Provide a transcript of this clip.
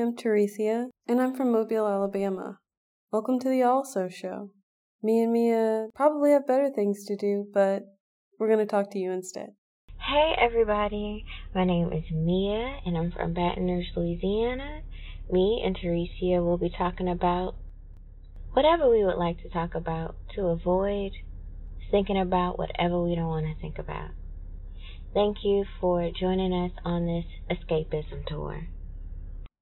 am Teresia, and I'm from Mobile, Alabama. Welcome to the Also Show. Me and Mia probably have better things to do, but we're going to talk to you instead. Hey everybody, my name is Mia and I'm from Baton Rouge, Louisiana. Me and Teresia will be talking about whatever we would like to talk about to avoid thinking about whatever we don't want to think about. Thank you for joining us on this escapism tour.